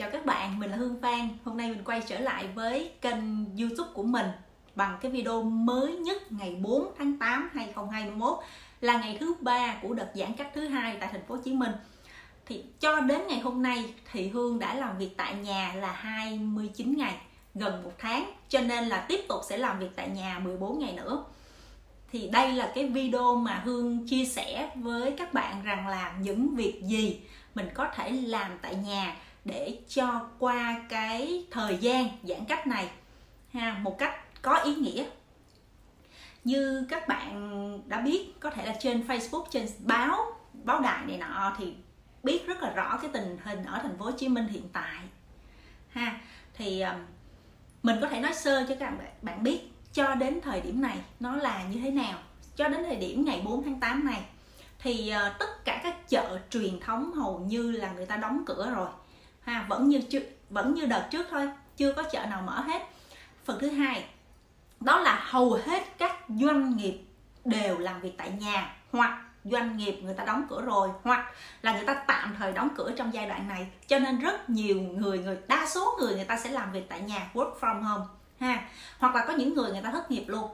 Chào các bạn, mình là Hương Phan. Hôm nay mình quay trở lại với kênh YouTube của mình bằng cái video mới nhất ngày 4 tháng 8 2021 là ngày thứ ba của đợt giãn cách thứ hai tại thành phố Hồ Chí Minh. Thì cho đến ngày hôm nay thì Hương đã làm việc tại nhà là 29 ngày, gần một tháng, cho nên là tiếp tục sẽ làm việc tại nhà 14 ngày nữa. Thì đây là cái video mà Hương chia sẻ với các bạn rằng là những việc gì mình có thể làm tại nhà để cho qua cái thời gian giãn cách này. Ha, một cách có ý nghĩa. Như các bạn đã biết, có thể là trên Facebook, trên báo báo đài này nọ thì biết rất là rõ cái tình hình ở thành phố Hồ Chí Minh hiện tại. Ha, thì um, mình có thể nói sơ cho các bạn bạn biết cho đến thời điểm này nó là như thế nào. Cho đến thời điểm ngày 4 tháng 8 này, thì ờ, tất cả các chợ truyền thống hầu như là người ta đóng cửa rồi ha, vẫn như vẫn như đợt trước thôi, chưa có chợ nào mở hết. Phần thứ hai, đó là hầu hết các doanh nghiệp đều làm việc tại nhà hoặc doanh nghiệp người ta đóng cửa rồi hoặc là người ta tạm thời đóng cửa trong giai đoạn này. Cho nên rất nhiều người người, đa số người người ta sẽ làm việc tại nhà, work from home, ha, hoặc là có những người người ta thất nghiệp luôn.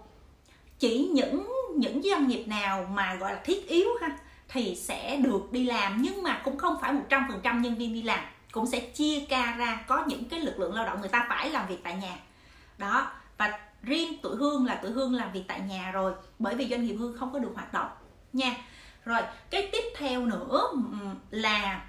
Chỉ những những doanh nghiệp nào mà gọi là thiết yếu ha, thì sẽ được đi làm, nhưng mà cũng không phải 100% nhân viên đi làm cũng sẽ chia ca ra có những cái lực lượng lao động người ta phải làm việc tại nhà. Đó và riêng tuổi hương là tuổi hương làm việc tại nhà rồi bởi vì doanh nghiệp hương không có được hoạt động nha. Rồi cái tiếp theo nữa là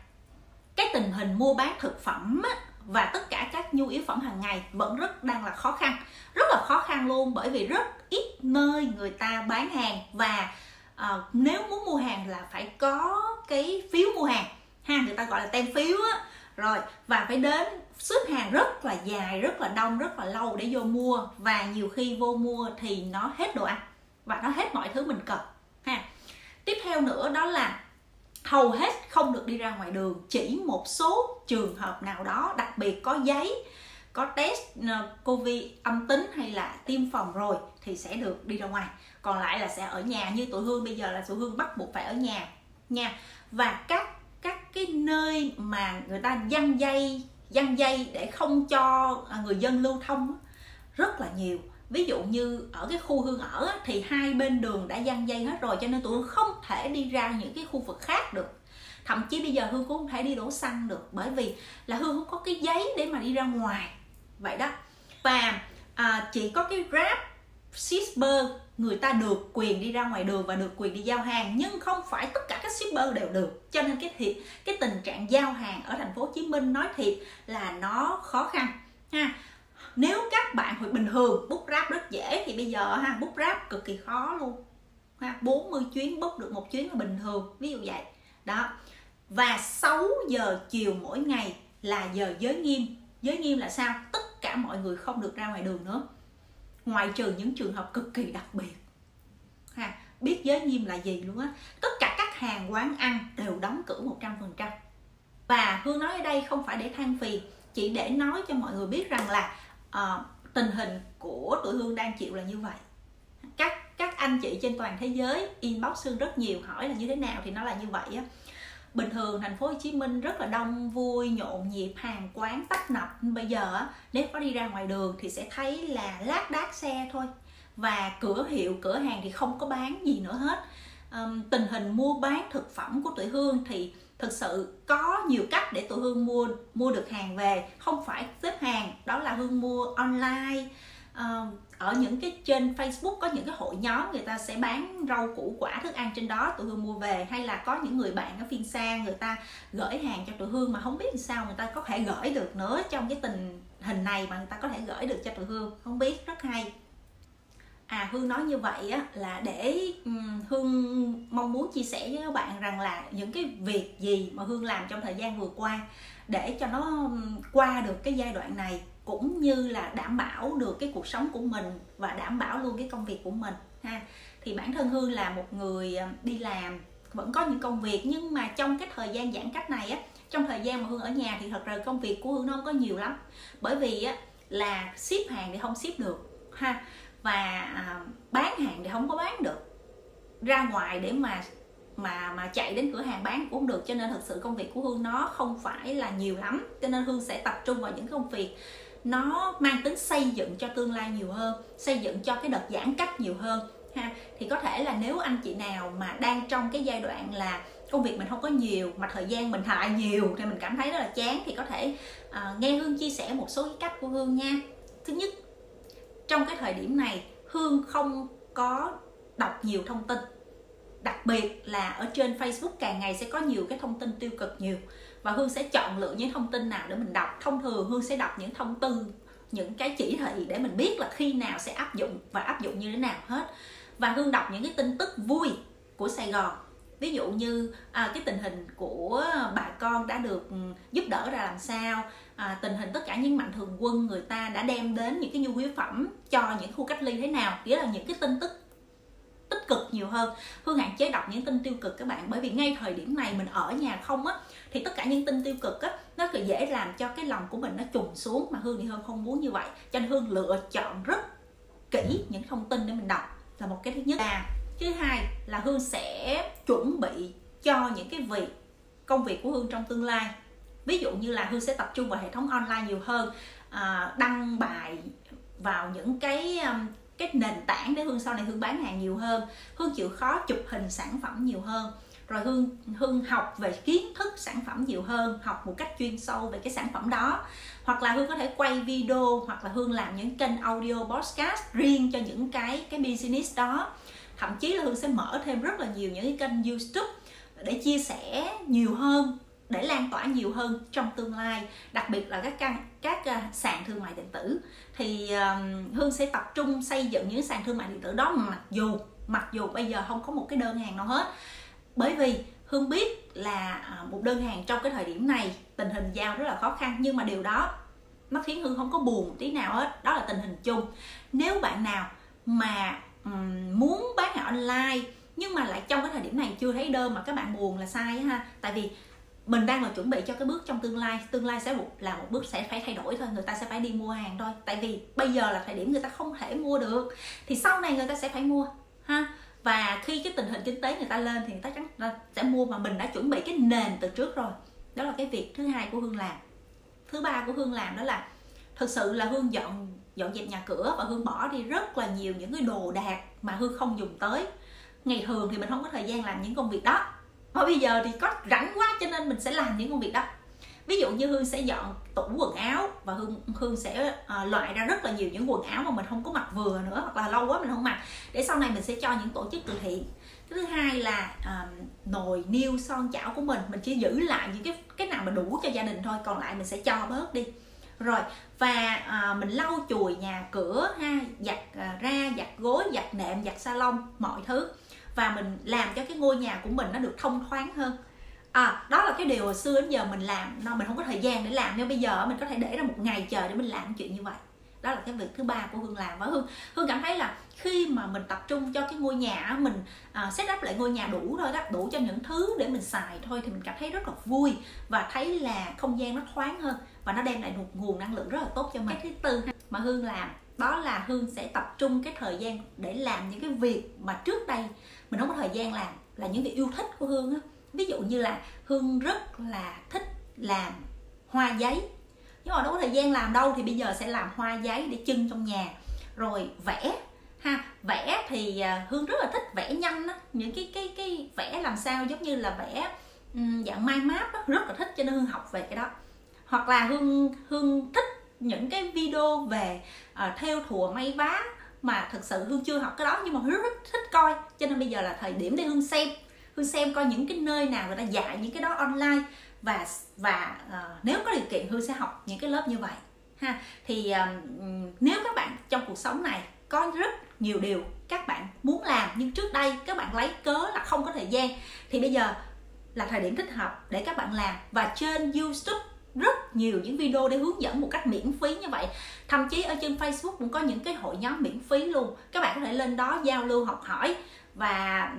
cái tình hình mua bán thực phẩm và tất cả các nhu yếu phẩm hàng ngày vẫn rất đang là khó khăn. Rất là khó khăn luôn bởi vì rất ít nơi người ta bán hàng và uh, nếu muốn mua hàng là phải có cái phiếu mua hàng. Ha người ta gọi là tem phiếu á rồi, và phải đến xếp hàng rất là dài, rất là đông, rất là lâu để vô mua. Và nhiều khi vô mua thì nó hết đồ ăn và nó hết mọi thứ mình cần, ha. Tiếp theo nữa đó là hầu hết không được đi ra ngoài đường. Chỉ một số trường hợp nào đó, đặc biệt có giấy, có test ờ, covid âm tính hay là tiêm phòng rồi thì sẽ được đi ra ngoài. Còn lại là sẽ ở nhà, như tụi hương bây giờ là tụi hương bắt buộc phải ở nhà nha. Và các các cái nơi mà người ta giăng dây giăng dây để không cho à, người dân lưu thông rất là nhiều. Ví dụ như ở cái khu hương ở thì hai bên đường đã giăng dây hết rồi cho nên tụi hương không thể đi ra những cái khu vực khác được. Thậm chí bây giờ hương cũng không thể đi đổ xăng được bởi vì là hương không có cái giấy để mà đi ra ngoài. Vậy đó. Và à, chỉ có cái grab shipper người ta được quyền đi ra ngoài đường và được quyền đi giao hàng, nhưng không phải tất cả các shipper đều được. Cho nên cái thiệt, cái tình trạng giao hàng ở thành phố Hồ Chí Minh nói thiệt là nó khó khăn, ha. Nếu các bạn hồi bình thường bút ráp rất dễ thì bây giờ ha bút ráp cực kỳ khó luôn, ha. 40 chuyến bút được một chuyến là bình thường, ví dụ vậy. Đó. Và 6 giờ chiều mỗi ngày là giờ giới nghiêm. Giới nghiêm là sao? Tất cả mọi người không được ra ngoài đường nữa ngoại trừ những trường hợp cực kỳ đặc biệt. Ha biết giới nghiêm là gì luôn á. Tất cả các hàng quán ăn đều đóng cửa 100% và hương nói ở đây không phải để than phiền chỉ để nói cho mọi người biết rằng là uh, tình hình của tụi hương đang chịu là như vậy. Các các anh chị trên toàn thế giới inbox hương rất nhiều hỏi là như thế nào thì nó là như vậy á bình thường thành phố Hồ Chí Minh rất là đông vui nhộn nhịp hàng quán tấp nập. Bây giờ nếu có đi ra ngoài đường thì sẽ thấy là lác đác xe thôi. Và cửa hiệu cửa hàng thì không có bán gì nữa hết. Um, tình hình mua bán thực phẩm của tụi hương thì thực sự có nhiều cách để tụi hương mua mua được hàng về. Không phải xếp hàng đó là hương mua online. Uh, ở những cái trên Facebook có những cái hội nhóm người ta sẽ bán rau củ quả thức ăn trên đó tụi hương mua về. Hay là có những người bạn ở phiên xa người ta gửi hàng cho tụi hương mà không biết làm sao người ta có thể gửi được nữa trong cái tình hình này mà người ta có thể gửi được cho tụi hương. Không biết rất hay. À hương nói như vậy á là để um, hương mong muốn chia sẻ với các bạn rằng là những cái việc gì mà hương làm trong thời gian vừa qua để cho nó qua được cái giai đoạn này cũng như là đảm bảo được cái cuộc sống của mình và đảm bảo luôn cái công việc của mình, ha. Thì bản thân hương là một người ờ, đi làm, vẫn có những công việc, nhưng mà trong cái thời gian giãn cách này á, trong thời gian mà hương ở nhà thì thật ra công việc của hương nó không có nhiều lắm. Bởi vì á, là ship hàng thì không ship được, ha, và à, bán hàng thì không có bán được. Ra ngoài để mà mà mà chạy đến cửa hàng bán cũng không được, cho nên thực sự công việc của hương nó không phải là nhiều lắm. Cho nên hương sẽ tập trung vào những công việc nó mang tính xây dựng cho tương lai nhiều hơn xây dựng cho cái đợt giãn cách nhiều hơn ha. Thì có thể là nếu anh chị nào mà đang trong cái giai đoạn là công việc mình không có nhiều mà thời gian mình lại nhiều thì mình cảm thấy rất là chán thì có thể uh, nghe hương chia sẻ một số cái cách của hương nha. Thứ nhất trong cái thời điểm này hương không có đọc nhiều thông tin. Đặc biệt là ở trên facebook càng ngày sẽ có nhiều cái thông tin tiêu cực nhiều và hương sẽ chọn lựa những thông tin nào để mình đọc. Thông thường hương sẽ đọc những thông tư những cái chỉ thị để mình biết là khi nào sẽ áp dụng và áp dụng như thế nào hết. Và hương đọc những cái tin tức vui của sài gòn. Ví dụ như à, cái tình hình của bà con đã được ừ, giúp đỡ ra làm sao à, tình hình tất cả những mạnh thường quân người ta đã đem đến những cái nhu yếu phẩm cho những khu cách ly thế nào. Nghĩa là những cái tin tức tích cực nhiều hơn. Hương hạn chế đọc những tin tiêu cực các bạn bởi vì ngay thời điểm này mình ở nhà không á thì tất cả những tin tiêu cực á nó cứ dễ làm cho cái lòng của mình nó trùng xuống mà hương thì hương không muốn như vậy. Cho nên hương lựa chọn rất kỹ những thông tin để mình đọc là một cái thứ nhất. Là thứ hai là hương sẽ chuẩn bị cho những cái việc công việc của hương trong tương lai. Ví dụ như là hương sẽ tập trung vào hệ thống online nhiều hơn à, đăng bài vào những cái um, cái nền tảng để hương sau này hương bán hàng nhiều hơn. Hương chịu khó chụp hình sản phẩm nhiều hơn. Rồi hương hương học về kiến thức sản phẩm nhiều hơn, học một cách chuyên sâu về cái sản phẩm đó. Hoặc là hương có thể quay video, hoặc là hương làm những kênh audio podcast riêng cho những cái cái business đó. Thậm chí là hương sẽ mở thêm rất là nhiều những cái kênh youtube để chia sẻ nhiều hơn để lan tỏa nhiều hơn trong tương lai, đặc biệt là các căn, các à, sàn thương mại điện tử. Thì hương sẽ tập trung xây dựng những sàn thương mại điện tử đó mặc dù mặc dù bây giờ không có một cái đơn hàng nào hết. Bởi vì hương biết là à, một đơn hàng trong cái thời điểm này tình hình giao rất là khó khăn, nhưng mà điều đó nó khiến hương không có buồn tí nào hết, đó là tình hình chung. Nếu bạn nào mà muốn bán hàng online nhưng mà lại trong cái thời điểm này chưa thấy đơn mà các bạn buồn là sai ha. Tại vì mình đang là chuẩn bị cho cái bước trong tương lai tương lai sẽ là một bước sẽ phải thay đổi thôi, người ta sẽ phải đi mua hàng thôi. Tại vì bây giờ là thời điểm người ta không thể mua được, thì sau này người ta sẽ phải mua, ha? Và khi cái tình hình kinh tế người ta lên thì người ta chắc sẽ mua mà mình đã chuẩn bị cái nền từ trước rồi. Đó là cái việc thứ hai của hương làm. Thứ ba của hương làm đó là thực sự là hương dọn dọn dẹp nhà cửa và hương bỏ đi rất là nhiều những cái đồ đạc mà hương không dùng tới. Ngày thường thì mình không có thời gian làm những công việc đó mà bây giờ thì có rảnh quá cho nên mình sẽ làm những công việc đó. Ví dụ như hương sẽ dọn tủ quần áo và hương hương sẽ uh, loại ra rất là nhiều những quần áo mà mình không có mặc vừa nữa hoặc là lâu quá mình không mặc. Để sau này mình sẽ cho những tổ chức từ thiện. Thứ hai là uh, nồi niêu son chảo của mình. Mình chỉ giữ lại những cái cái nào mà đủ cho gia đình thôi còn lại mình sẽ cho bớt đi. Rồi và à, mình lau chùi nhà cửa ha giặt à, ra giặt gối giặt nệm giặt salon mọi thứ và mình làm cho cái ngôi nhà của mình nó được thông thoáng hơn. À đó là cái điều hồi xưa đến giờ mình làm. Nó, mình không có thời gian để làm. Nhưng bây giờ mình có thể để ra một ngày chờ để mình làm chuyện như vậy. Đó là cái việc thứ ba của hương làm. Và hương hương cảm thấy là khi mà mình tập trung cho cái ngôi nhà mình uh, set up lại ngôi nhà đủ thôi đó đủ cho những thứ để mình xài thôi thì mình cảm thấy rất là vui và thấy là không gian nó thoáng hơn và nó đem lại một nguồn năng lượng rất là tốt cho mình. Cái thứ tư mà hương làm đó là hương sẽ tập trung cái thời gian để làm những cái việc mà trước đây mình không có thời gian làm là những việc yêu thích của hương á. Ví dụ như là hương rất là thích làm hoa giấy nhưng mà đâu có thời gian làm đâu thì bây giờ sẽ làm hoa giấy để trưng trong nhà rồi vẽ ha. Vẽ thì à, hương rất là thích vẽ nhanh á. Những cái cái cái vẽ làm sao giống như là vẽ dạng mai map á. Rất là thích cho nên hương học về cái đó. Hoặc là hương hương thích những cái video về uh, theo thùa may vá mà thực sự hương chưa học cái đó nhưng mà hương rất, rất thích coi. Cho nên bây giờ là thời điểm để hương xem. Hương xem coi những cái nơi nào người ta dạy những cái đó online và và uh, nếu có điều kiện hương sẽ học những cái lớp như vậy ha. Thì uh, nếu các bạn trong cuộc sống này có rất nhiều điều các bạn muốn làm nhưng trước đây các bạn lấy cớ là không có thời gian. Thì bây giờ là thời điểm thích hợp để các bạn làm. Và trên youtube rất nhiều những video để hướng dẫn một cách miễn phí như vậy. Thậm chí ở trên facebook cũng có những cái hội nhóm miễn phí luôn. Các bạn có thể lên đó giao lưu học hỏi và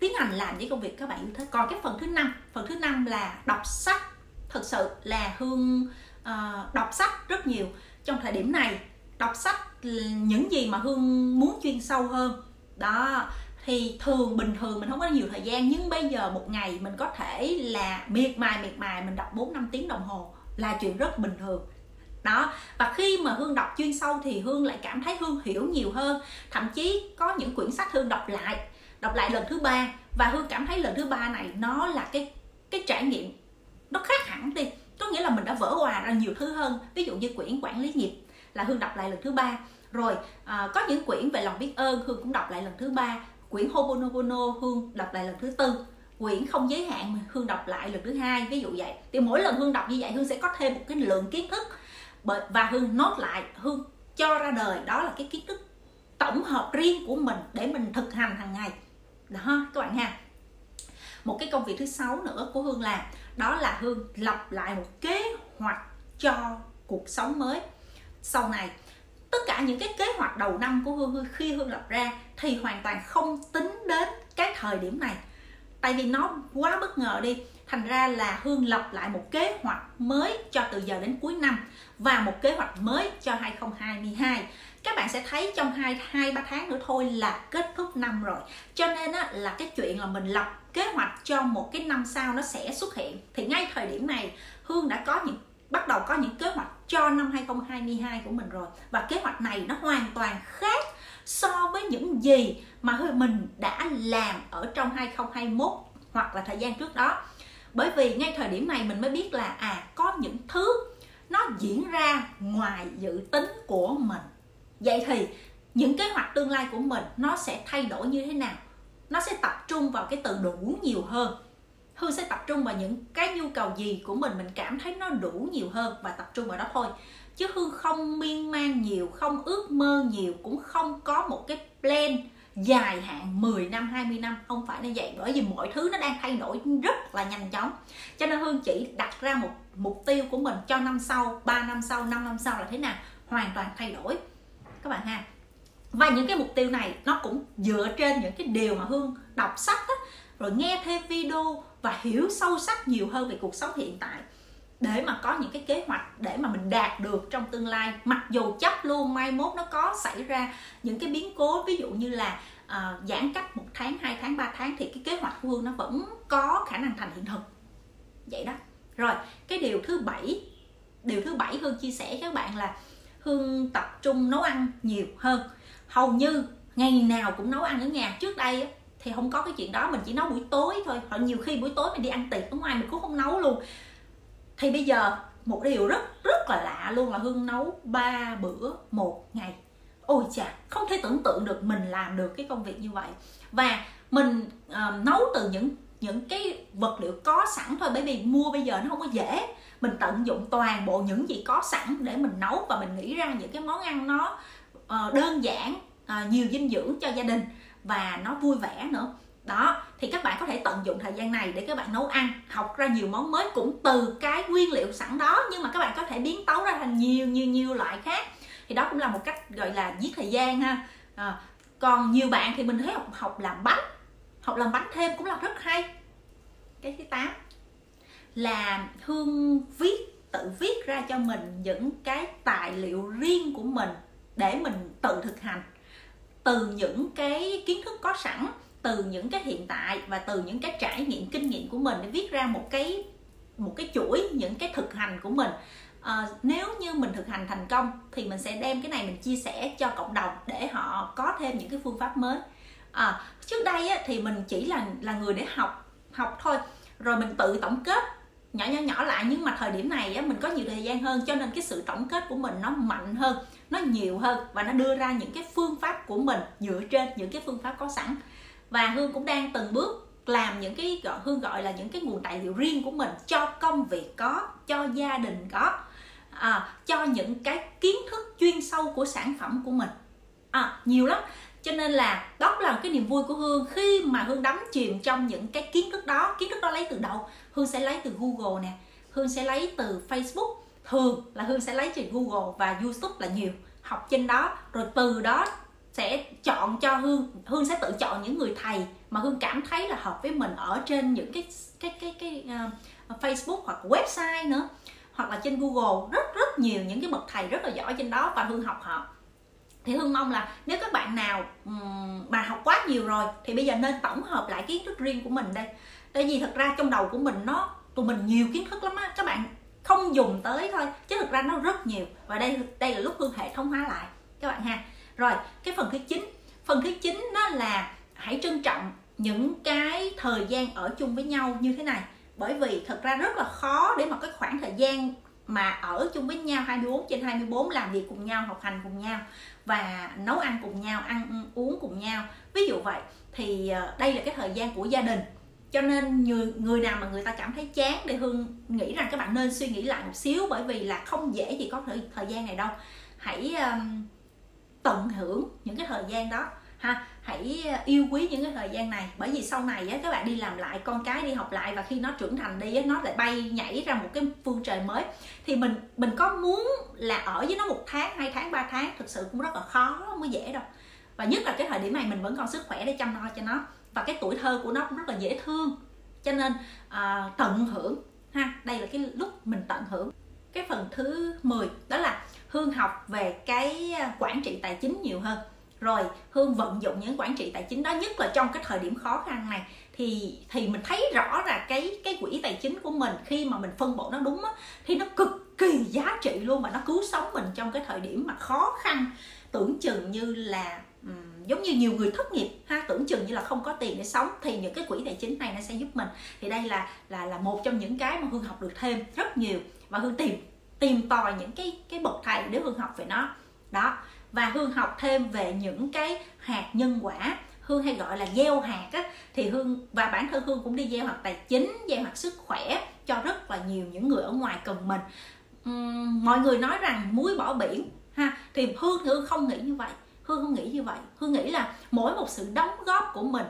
tiến hành làm những công việc các bạn yêu thích. Còn cái phần thứ năm phần thứ năm là đọc sách. Thực sự là hương uh, đọc sách rất nhiều. Trong thời điểm này đọc sách những gì mà hương muốn chuyên sâu hơn. Đó, thì thường, bình thường mình không có nhiều thời gian, nhưng bây giờ một ngày mình có thể là miệt mài miệt mài, mình đọc 4 năm tiếng đồng hồ là chuyện rất bình thường. Đó, và khi mà hương đọc chuyên sâu thì hương lại cảm thấy hương hiểu nhiều hơn. Thậm chí có những quyển sách hương đọc lại đọc lại lần thứ ba, và hương cảm thấy lần thứ ba này nó là cái cái trải nghiệm nó khác hẳn đi. Có nghĩa là mình đã vỡ hòa ra nhiều thứ hơn. Ví dụ như quyển quản lý nghiệp là hương đọc lại lần thứ ba. Rồi à, có những quyển về lòng biết ơn hương cũng đọc lại lần thứ ba. Quyển Hobonobono hương đọc lại lần thứ tư. Quyển không giới hạn hương đọc lại lần thứ hai. Ví dụ vậy. Thì mỗi lần hương đọc như vậy hương sẽ có thêm một cái lượng kiến thức. Và hương nốt lại hương cho ra đời. Đó là cái kiến thức tổng hợp riêng của mình để mình thực hành hàng ngày. Đó các bạn ha. Một cái công việc thứ sáu nữa của hương làm đó là hương lập lại một kế hoạch cho cuộc sống mới sau này tất cả những cái kế hoạch đầu năm của hương khi hương lập ra thì hoàn toàn không tính đến cái thời điểm này. Tại vì nó quá bất ngờ đi. Thành ra là hương lập lại một kế hoạch mới cho từ giờ đến cuối năm và một kế hoạch mới cho 2022 các bạn sẽ thấy trong hai hai ba tháng nữa thôi là kết thúc năm rồi. Cho nên á, là cái chuyện là mình lập kế hoạch cho một cái năm sau nó sẽ xuất hiện. Thì ngay thời điểm này hương đã có những bắt đầu có những kế hoạch cho năm 2022 của mình rồi. Và kế hoạch này nó hoàn toàn khác so với những gì mà mình đã làm ở trong 2021 hoặc là thời gian trước đó. Bởi vì ngay thời điểm này mình mới biết là à có những thứ nó diễn ra ngoài dự tính của mình. Vậy thì những kế hoạch tương lai của mình nó sẽ thay đổi như thế nào? Nó sẽ tập trung vào cái từ đủ nhiều hơn hương sẽ tập trung vào những cái nhu cầu gì của mình. Mình cảm thấy nó đủ nhiều hơn và tập trung vào đó thôi. Chứ hương không miên man nhiều không ước mơ nhiều cũng không có một cái plan dài hạn 10 năm 20 năm. Không phải như vậy bởi vì mọi thứ nó đang thay đổi rất là nhanh chóng. Cho nên Hương chỉ đặt ra một mục tiêu của mình cho năm sau 3 năm sau 5 năm sau là thế nào hoàn toàn thay đổi. Các bạn ha. Và những cái mục tiêu này nó cũng dựa trên những cái điều mà Hương đọc sách á, rồi nghe thêm video và hiểu sâu sắc nhiều hơn về cuộc sống hiện tại để mà có những cái kế hoạch để mà mình đạt được trong tương lai. Mặc dù chấp luôn mai mốt nó có xảy ra những cái biến cố ví dụ như là uh, giãn cách một tháng hai tháng ba tháng thì cái kế hoạch của hương nó vẫn có khả năng thành hiện thực. Vậy đó. Rồi cái điều thứ bảy điều thứ bảy hương chia sẻ với các bạn là hương tập trung nấu ăn nhiều hơn. Hầu như ngày nào cũng nấu ăn ở nhà. Trước đây thì không có cái chuyện đó mình chỉ nấu buổi tối thôi. Hoặc nhiều khi buổi tối mình đi ăn tiệc ở ngoài mình cũng không nấu luôn. Thì bây giờ một điều rất rất là lạ luôn là hương nấu ba bữa một ngày. Ôi chà không thể tưởng tượng được mình làm được cái công việc như vậy. Và mình uh, nấu từ những những cái vật liệu có sẵn thôi. Bởi vì mua bây giờ nó không có dễ. Mình tận dụng toàn bộ những gì có sẵn để mình nấu và mình nghĩ ra những cái món ăn nó uh, đơn giản uh, nhiều dinh dưỡng cho gia đình và nó vui vẻ nữa. Đó thì các bạn có thể tận dụng thời gian này để các bạn nấu ăn học ra nhiều món mới cũng từ cái nguyên liệu sẵn đó nhưng mà các bạn có thể biến tấu ra thành nhiều nhiều nhiều loại khác. Thì đó cũng là một cách gọi là giết thời gian ha. À, còn nhiều bạn thì mình thấy học học làm bánh học làm bánh thêm cũng là rất hay. Cái thứ tám là hương viết tự viết ra cho mình những cái tài liệu riêng của mình để mình tự thực hành từ những cái kiến thức có sẵn từ những cái hiện tại và từ những cái trải nghiệm kinh nghiệm của mình để viết ra một cái một cái chuỗi những cái thực hành của mình. À, nếu như mình thực hành thành công thì mình sẽ đem cái này mình chia sẻ cho cộng đồng để họ có thêm những cái phương pháp mới. À, trước đây á, thì mình chỉ là là người để học học thôi. Rồi mình tự tổng kết nhỏ nhỏ nhỏ lại nhưng mà thời điểm này á, mình có nhiều thời gian hơn cho nên cái sự tổng kết của mình nó mạnh hơn nó nhiều hơn và nó đưa ra những cái phương pháp của mình dựa trên những cái phương pháp có sẵn. Và hương cũng đang từng bước làm những cái gọi hương gọi là những cái nguồn tài liệu riêng của mình cho công việc có cho gia đình có à, cho những cái kiến thức chuyên sâu của sản phẩm của mình. À, nhiều lắm. Cho nên là đó là cái niềm vui của hương. Khi mà hương đắm chìm trong những cái kiến thức đó kiến thức đó lấy từ đâu? Hương sẽ lấy từ google nè. Hương sẽ lấy từ facebook thường là hương sẽ lấy từ google và youtube là nhiều. Học trên đó rồi từ đó sẽ chọn cho hương hương sẽ tự chọn những người thầy mà hương cảm thấy là hợp với mình ở trên những cái cái cái cái uh, facebook hoặc website nữa hoặc là trên google. Rất rất nhiều những cái bậc thầy rất là giỏi trên đó và hương học họ. Thì hương mong là nếu các bạn nào mà học quá nhiều rồi thì bây giờ nên tổng hợp lại kiến thức riêng của mình đây. Tại vì thật ra trong đầu của mình nó tụi mình nhiều kiến thức lắm á. Các bạn không dùng tới thôi, chứ thực ra nó rất nhiều. Và đây đây là lúc hương hệ thống hóa lại, các bạn ha. Rồi, cái phần thứ chín. Phần thứ chín đó là hãy trân trọng những cái thời gian ở chung với nhau như thế này. Bởi vì thật ra rất là khó để mà cái khoảng thời gian mà ở chung với nhau 24 trên 24 làm việc cùng nhau, học hành cùng nhau và nấu ăn cùng nhau, ăn uống cùng nhau. Ví dụ vậy, thì ờ, đây là cái thời gian của gia đình cho nên người người nào mà người ta cảm thấy chán thì hương nghĩ rằng các bạn nên suy nghĩ lại một xíu bởi vì là không dễ gì có thời, thời gian này đâu. Hãy um, tận hưởng những cái thời gian đó ha. Hãy uh, yêu quý những cái thời gian này bởi vì sau này á, các bạn đi làm lại con cái đi học lại và khi nó trưởng thành đi á, nó lại bay nhảy ra một cái phương trời mới. Thì mình mình có muốn là ở với nó một tháng hai tháng ba tháng thực sự cũng rất là khó mới dễ đâu. Và nhất là cái thời điểm này mình vẫn còn sức khỏe để chăm lo cho nó và cái tuổi thơ của nó cũng rất là dễ thương. Cho nên à, tận hưởng ha đây là cái lúc mình tận hưởng. Cái phần thứ 10 đó là hương học về cái à, quản trị tài chính nhiều hơn. Rồi hương vận dụng những quản trị tài chính đó nhất là trong cái thời điểm khó khăn này thì thì mình thấy rõ là cái cái quỹ tài chính của mình khi mà mình phân bổ nó đúng á, thì nó cực kỳ giá trị luôn và nó cứu sống mình trong cái thời điểm mà khó khăn. Tưởng chừng như là um, giống như nhiều người thất nghiệp ha tưởng chừng như là không có tiền để sống thì những cái quỹ tài chính này nó sẽ giúp mình. Thì đây là là là một trong những cái mà hương học được thêm rất nhiều. Và hương tìm tìm tòi những cái cái bậc thầy để hương học về nó. Đó. Và hương học thêm về những cái hạt nhân quả hương hay gọi là gieo hạt á. Thì hương và bản thân hương cũng đi gieo hạt tài chính gieo hạt sức khỏe cho rất là nhiều những người ở ngoài cần mình. Uhm, mọi người nói rằng muối bỏ biển ha thì hương thì hương không nghĩ như vậy hương không nghĩ như vậy. Hương nghĩ là mỗi một sự đóng góp của mình,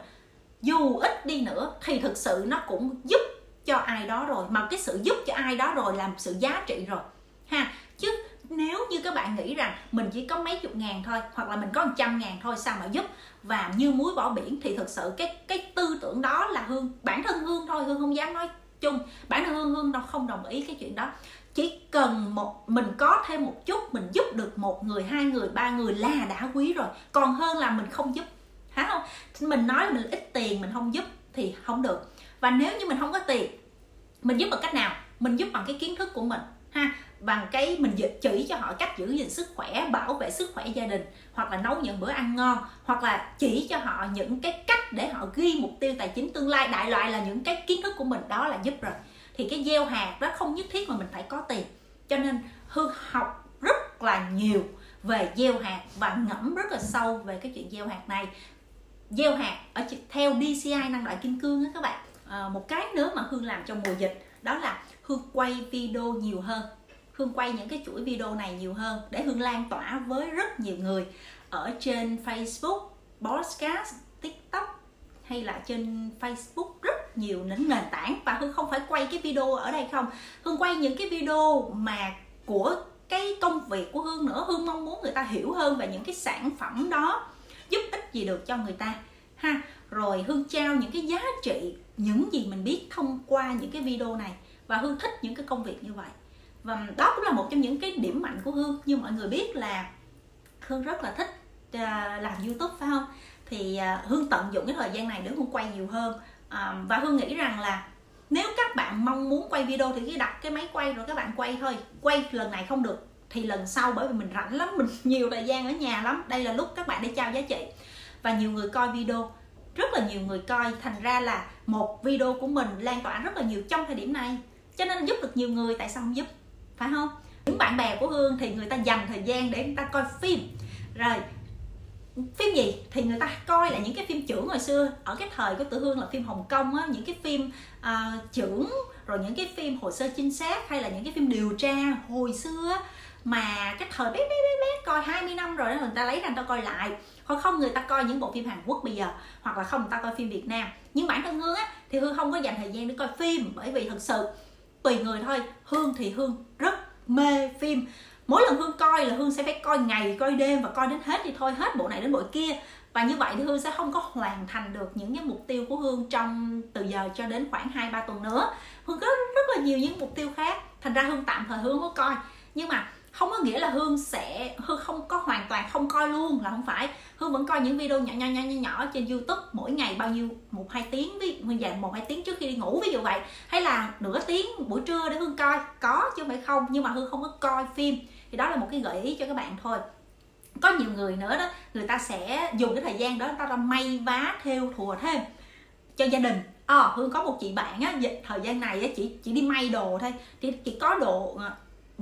dù ít đi nữa, thì thực sự nó cũng giúp cho ai đó rồi. Mà cái sự giúp cho ai đó rồi làm sự giá trị rồi. Ha, chứ nếu như các bạn nghĩ rằng mình chỉ có mấy chục ngàn thôi, hoặc là mình có một trăm ngàn thôi, sao mà giúp? Và như muối bỏ biển, thì thực sự cái cái tư tưởng đó là hương, bản thân hương thôi. Hương không dám nói chung. Bản thân hương hương đâu không đồng ý cái chuyện đó. Chỉ cần một, mình có thêm một chút, mình giúp được một người, hai người, ba người là đã quý rồi. Còn hơn là mình không giúp. Hả không? Mình nói là mình ít tiền, mình không giúp thì không được. Và nếu như mình không có tiền, mình giúp bằng cách nào? Mình giúp bằng cái kiến thức của mình, ha? Bằng cái mình chỉ cho họ cách giữ gìn sức khỏe bảo vệ sức khỏe gia đình hoặc là nấu những bữa ăn ngon hoặc là chỉ cho họ những cái cách để họ ghi mục tiêu tài chính tương lai. Đại loại là những cái kiến thức của mình đó là giúp rồi. Thì cái gieo hạt đó không nhất thiết mà mình phải có tiền. Cho nên hương học rất là nhiều về gieo hạt và ngẫm rất là sâu về cái chuyện gieo hạt này. Gieo hạt ở theo DCI năng loại kim cương á các bạn. À, một cái nữa mà hương làm trong mùa dịch đó là hương quay video nhiều hơn hương quay những cái chuỗi video này nhiều hơn để hương lan tỏa với rất nhiều người ở trên facebook, podcast, tiktok hay là trên facebook rất nhiều những nền tảng. Và hương không phải quay cái video ở đây không. Hương quay những cái video mà của cái công việc của hương nữa. Hương mong muốn người ta hiểu hơn về những cái sản phẩm đó, giúp ích gì được cho người ta, ha. Rồi hương trao những cái giá trị, những gì mình biết thông qua những cái video này. Và hương thích những cái công việc như vậy và đó cũng là một trong những cái điểm mạnh của hương như mọi người biết là hương rất là thích uh, làm youtube phải không? Thì à, uh, hương tận dụng cái thời gian này để hương quay nhiều hơn. Uh, và hương nghĩ rằng là nếu các bạn mong muốn quay video thì cứ đặt cái máy quay rồi các bạn quay thôi. Quay lần này không được thì lần sau bởi vì mình rảnh lắm mình nhiều thời gian ở nhà lắm. Đây là lúc các bạn để trao giá trị. Và nhiều người coi video rất là nhiều người coi. Thành ra là một video của mình lan tỏa rất là nhiều trong thời điểm này. Cho nên giúp được nhiều người tại sao không giúp? Phải không? Những bạn bè của hương thì người ta dành thời gian để người ta coi phim. Rồi phim gì? Thì người ta coi là những cái phim trưởng hồi xưa. Ở cái thời của tử hương là phim hồng kông á những cái phim uh, trưởng rồi những cái phim hồ sơ chính xác hay là những cái phim điều tra hồi xưa mà cái thời bé bé bé bé coi 20 năm rồi đó người ta lấy ra người ta coi lại. Hoặc không người ta coi những bộ phim Hàn Quốc bây giờ hoặc là không người ta coi phim Việt Nam. Nhưng bản thân Hương á thì Hương không có dành thời gian để coi phim bởi vì thật sự tùy người thôi. Hương thì hương rất mê phim. Mỗi lần hương coi là hương sẽ phải coi ngày, coi đêm và coi đến hết thì thôi, hết bộ này đến bộ kia. Và như vậy thì hương sẽ không có hoàn thành được những cái mục tiêu của hương trong từ giờ cho đến khoảng hai, ba tuần nữa. Hương có rất là nhiều những mục tiêu khác. Thành ra hương tạm thời hương có coi. Nhưng mà không có nghĩa là hương sẽ hương không có hoàn toàn không coi luôn là không phải. Hương vẫn coi những video nhỏ nhỏ nhỏ nhỏ, nhỏ trên youtube mỗi ngày bao nhiêu một hai tiếng. Ví dụ dành một hai tiếng trước khi đi ngủ ví dụ vậy. Hay là nửa tiếng buổi trưa để hương coi. Có chứ không phải không nhưng mà hương không có coi phim. Thì đó là một cái gợi ý cho các bạn thôi. Có nhiều người nữa đó người ta sẽ dùng cái thời gian đó người ta ra may vá theo thùa thêm cho gia đình. À, hương có một chị bạn á thời gian này á chỉ chỉ đi may đồ thôi. Thì chỉ có đồ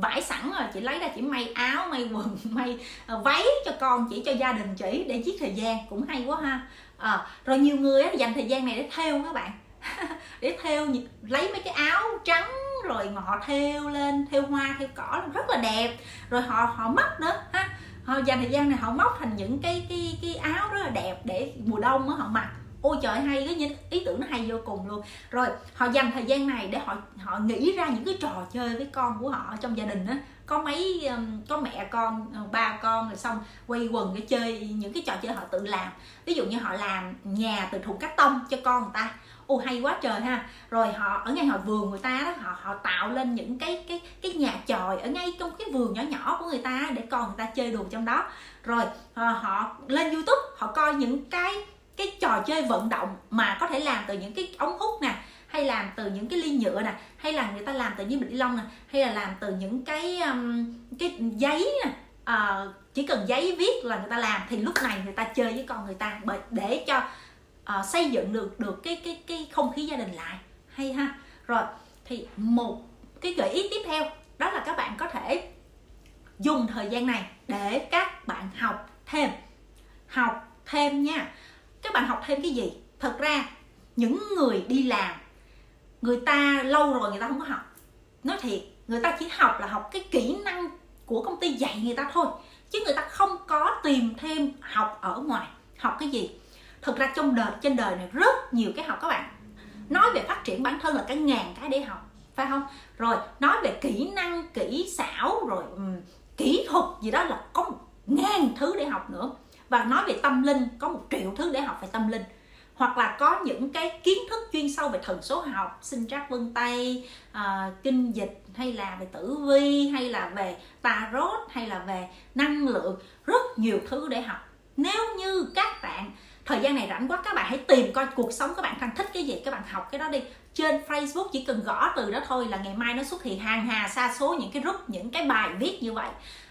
vải sẵn rồi chị lấy ra chỉ may áo may quần may ờ, váy cho con chỉ cho gia đình chỉ để giết thời gian cũng hay quá ha. À, rồi nhiều người á, dành thời gian này để theo các bạn. Để theo lấy mấy cái áo trắng rồi họ theo lên theo hoa theo cỏ rất là đẹp. Rồi họ họ móc nữa ha. Họ dành thời gian này họ móc thành những cái cái cái áo rất là đẹp để mùa đông á họ mặc ôi trời hay cái ý tưởng nó hay vô cùng luôn. Rồi họ dành thời gian này để họ họ nghĩ ra những cái trò chơi với con của họ trong gia đình á. Có mấy có mẹ con ờ, ba con rồi xong quay quần để chơi những cái trò chơi họ tự làm. Ví dụ như họ làm nhà từ thùng cắt tông cho con người ta. Ô hay quá trời ha. Rồi họ ở ngay họ vườn người ta đó họ họ tạo lên những cái cái cái nhà chòi ở ngay trong cái vườn nhỏ nhỏ của người ta để con người ta chơi đùa trong đó. Rồi họ, họ lên youtube họ coi những cái cái trò chơi vận động mà có thể làm từ những cái ống hút nè hay làm từ những cái ly nhựa nè hay là người ta làm từ những bịch ni lông nè hay là làm từ những cái um, cái giấy nè à, chỉ cần giấy viết là người ta làm thì lúc này người ta chơi với con người ta để cho uh, xây dựng được được cái cái cái không khí gia đình lại. Hay ha. Rồi thì một cái gợi ý tiếp theo đó là các bạn có thể dùng thời gian này để các bạn học thêm. Học thêm nha các bạn học thêm cái gì? Thật ra những người đi làm người ta lâu rồi người ta không có học. Nói thiệt người ta chỉ học là học cái kỹ năng của công ty dạy người ta thôi chứ người ta không có tìm thêm học ở ngoài. Học cái gì? Thực ra trong đời trên đời này rất nhiều cái học các bạn. Nói về phát triển bản thân là cả ngàn cái để học phải không? Rồi nói về kỹ năng kỹ xảo rồi um, kỹ thuật gì đó là có ngàn thứ để học nữa và nói về tâm linh có một triệu thứ để học về tâm linh. Hoặc là có những cái kiến thức chuyên sâu về thần số học sinh trác vân tay uh, kinh dịch hay là về tử vi hay là về tarot hay là về năng lượng rất nhiều thứ để học. Nếu như các bạn thời gian này rảnh quá các bạn hãy tìm coi cuộc sống các bạn đang thích cái gì các bạn học cái đó đi. Trên Facebook chỉ cần gõ từ đó thôi là ngày mai nó xuất hiện hàng hà xa số những cái group những cái bài viết như vậy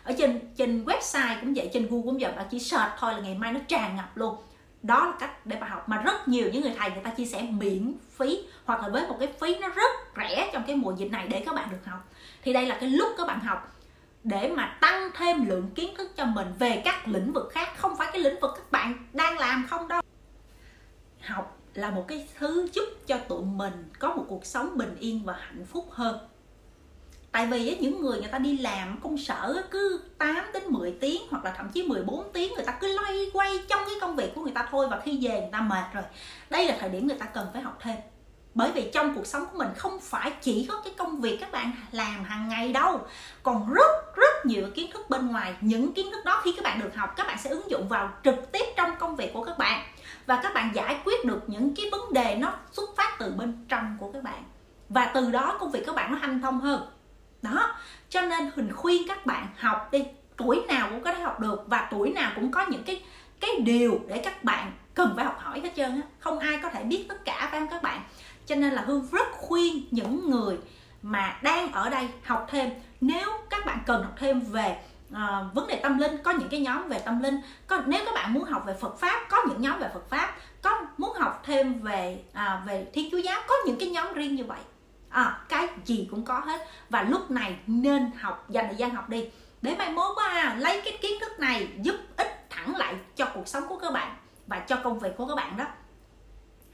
ở trên trên website cũng vậy, trên Google cũng vậy bạn chỉ search thôi là ngày mai nó tràn ngập luôn. Đó là cách để bạn học, mà rất nhiều những người thầy người ta chia sẻ miễn phí, hoặc là với một cái phí nó rất rẻ trong cái mùa dịch này để các bạn được học. Thì đây là cái lúc các bạn học để mà tăng thêm lượng kiến thức cho mình về các lĩnh vực khác, không phải cái lĩnh vực các bạn đang làm không đâu. Học là một cái thứ giúp cho tụi mình có một cuộc sống bình yên và hạnh phúc hơn tại vì những người người ta đi làm công sở cứ 8 đến 10 tiếng hoặc là thậm chí 14 tiếng người ta cứ loay quay trong cái công việc của người ta thôi và khi về người ta mệt rồi. Đây là thời điểm người ta cần phải học thêm. Bởi vì trong cuộc sống của mình không phải chỉ có cái công việc các bạn làm hàng ngày đâu, còn rất rất nhiều kiến thức bên ngoài. Những kiến thức đó khi các bạn được học, các bạn sẽ ứng dụng vào trực tiếp trong công việc của các bạn và các bạn giải quyết được những cái vấn đề nó xuất phát từ bên trong của các bạn. Và từ đó công việc các bạn nó hanh thông hơn đó cho nên huỳnh khuyên các bạn học đi tuổi nào cũng có thể học được và tuổi nào cũng có những cái cái điều để các bạn cần phải học hỏi hết trơn á. Không ai có thể biết tất cả phải không các bạn? Cho nên là hương rất khuyên những người mà đang ở đây học thêm nếu các bạn cần học thêm về uh, vấn đề tâm linh có những cái nhóm về tâm linh có nếu các bạn muốn học về Phật pháp có những nhóm về Phật pháp có muốn học thêm về à, về Thiên Chúa giáo có những cái nhóm riêng như vậy à, cái gì cũng có hết. Và lúc này nên học dành thời gian học đi. Để mai mốt à, lấy cái kiến thức này giúp ích thẳng lại cho cuộc sống của các bạn và cho công việc của các bạn đó.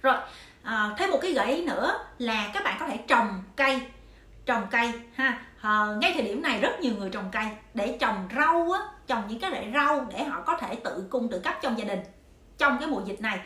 Rồi à, thêm một cái gợi ý nữa là các bạn có thể trồng cây. Trồng cây ha. À, ngay thời điểm này rất nhiều người trồng cây. Để trồng rau á trồng những cái loại rau để họ có thể tự cung tự cấp trong gia đình trong cái mùa dịch này.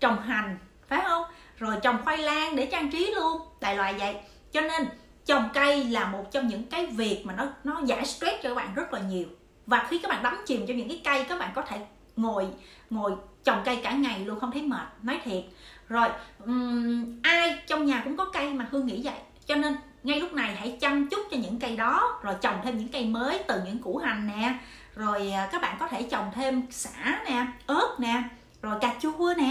Trồng hành phải không? Rồi trồng khoai lang để trang trí luôn đại loại vậy. Cho nên trồng cây là một trong những cái việc mà nó nó giải stress cho các bạn rất là nhiều. Và khi các bạn đắm chìm trong những cái cây các bạn có thể ngồi ngồi trồng cây cả ngày luôn không thấy mệt nói thiệt. Rồi um, ai trong nhà cũng có cây mà hương nghĩ vậy. Cho nên ngay lúc này hãy chăm chút cho những cây đó rồi trồng thêm những cây mới từ những củ hành nè. Rồi à, các bạn có thể trồng thêm xả nè ớt nè rồi cà chua nè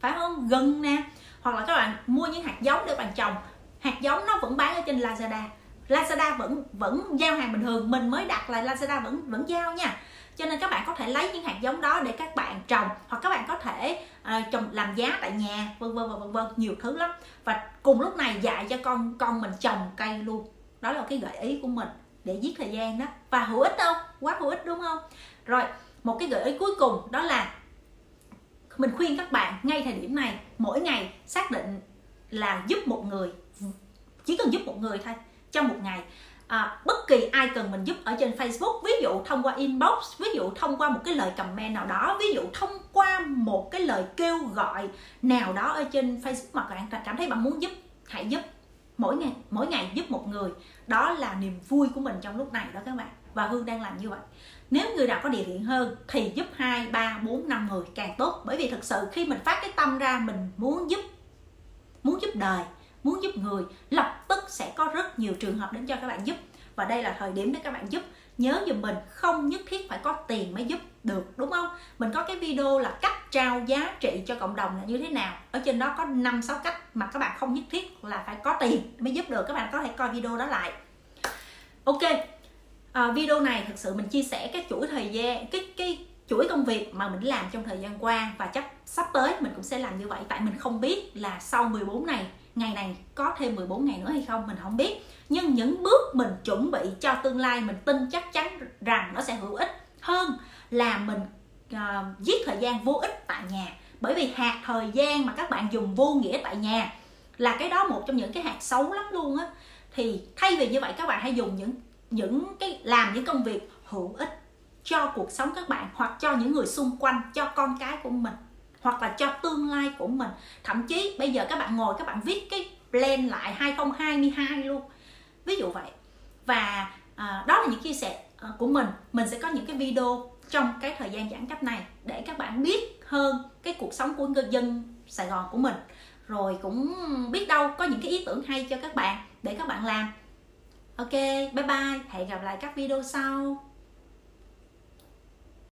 phải không? Gừng nè hoặc là các bạn mua những hạt giống để bạn trồng. Hạt giống nó vẫn bán ở trên Lazada. Lazada vẫn vẫn giao hàng bình thường. Mình mới đặt lại Lazada vẫn vẫn giao nha. Cho nên các bạn có thể lấy những hạt giống đó để các bạn trồng. Hoặc các bạn có thể uh, trồng làm giá tại nhà vân vân vân vân nhiều thứ lắm. Và cùng lúc này dạy cho con con mình trồng cây luôn. Đó là cái gợi ý của mình để giết thời gian đó. Và hữu ích đâu quá hữu ích đúng không? Rồi một cái gợi ý cuối cùng đó là mình khuyên các bạn ngay thời điểm này mỗi ngày xác định là giúp một người chỉ cần giúp một người thôi trong một ngày. À, bất kỳ ai cần mình giúp ở trên Facebook ví dụ thông qua inbox ví dụ thông qua một cái lời comment nào đó ví dụ thông qua một cái lời kêu gọi nào đó ở trên Facebook mà bạn cảm thấy bạn muốn giúp hãy giúp. Mỗi ngày mỗi ngày giúp một người. Đó là niềm vui của mình trong lúc này đó các bạn và hương đang làm như vậy. Nếu người nào có địa thiện hơn thì giúp hai, ba, bốn, năm người càng tốt. Bởi vì thực sự khi mình phát cái tâm ra, mình muốn giúp muốn giúp đời, muốn giúp người, lập tức sẽ có rất nhiều trường hợp đến cho các bạn giúp. Và đây là thời điểm để các bạn giúp. Nhớ giùm mình, không nhất thiết phải có tiền mới giúp được, đúng không? Mình có cái video là cách trao giá trị cho cộng đồng là như thế nào. Ở trên đó có năm, sáu cách mà các bạn không nhất thiết là phải có tiền mới giúp được. Các bạn có thể coi video đó lại. Ok à, video này thực sự mình chia sẻ các chuỗi thời gian cái cái chuỗi công việc mà mình làm trong thời gian qua và chắc sắp tới mình cũng sẽ làm như vậy. Tại mình không biết là sau 14 này ngày này có thêm 14 ngày nữa hay không mình không biết. Nhưng những bước mình chuẩn bị cho tương lai mình tin chắc chắn rằng nó sẽ hữu ích hơn là mình uh, giết thời gian vô ích tại nhà. Bởi vì hạt thời gian mà các bạn dùng vô nghĩa tại nhà là cái đó một trong những cái hạt xấu lắm luôn á. Thì thay vì như vậy các bạn hãy dùng những những cái làm những công việc hữu ích cho cuộc sống các bạn hoặc cho những người xung quanh cho con cái của mình hoặc là cho tương lai của mình. Thậm chí bây giờ các bạn ngồi các bạn viết cái plan lại 2022 luôn. Ví dụ vậy. Và à, đó là những chia sẻ à, của mình. Mình sẽ có những cái video trong cái thời gian giãn cách này để các bạn biết hơn cái cuộc sống của người dân Sài Gòn của mình. Rồi cũng biết đâu có những cái ý tưởng hay cho các bạn để các bạn làm ok bye bye. Hẹn gặp lại các video sau.